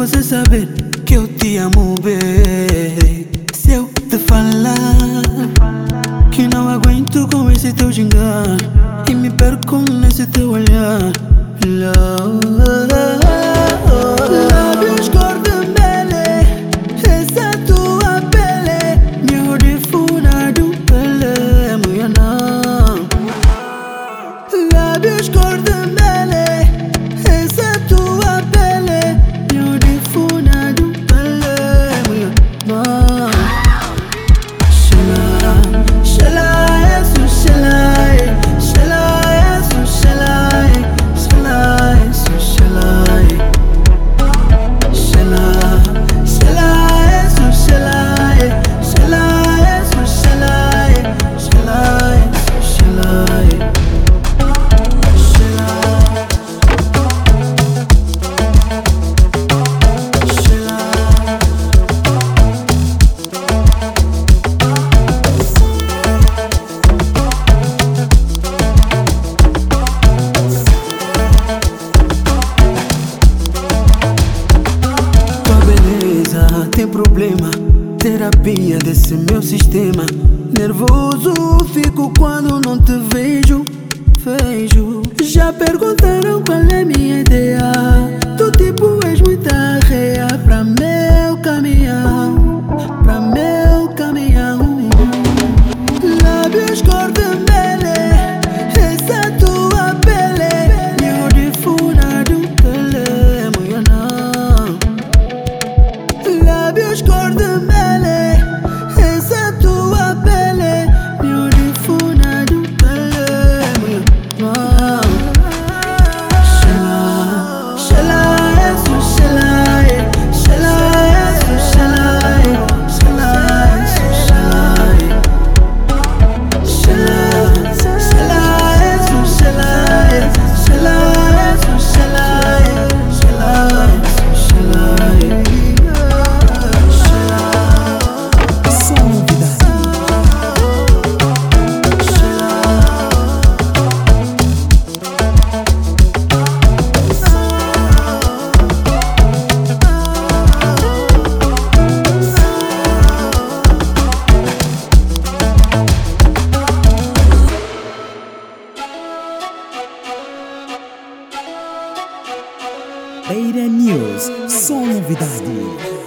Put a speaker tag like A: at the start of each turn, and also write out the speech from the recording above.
A: você saber que eu te amo bem. Se eu te falar que não aguento com esse teu gingar e me perco nesse teu olhar. Lábios problema. Terapia desse meu sistema. Nervoso fico quando não te vejo. Vejo. Já perguntaram qual é minha ideia. Tu tipo és muita reia pra meu caminhão. Pra meu caminhão. Lábios cor
B: Beira News, só novidade.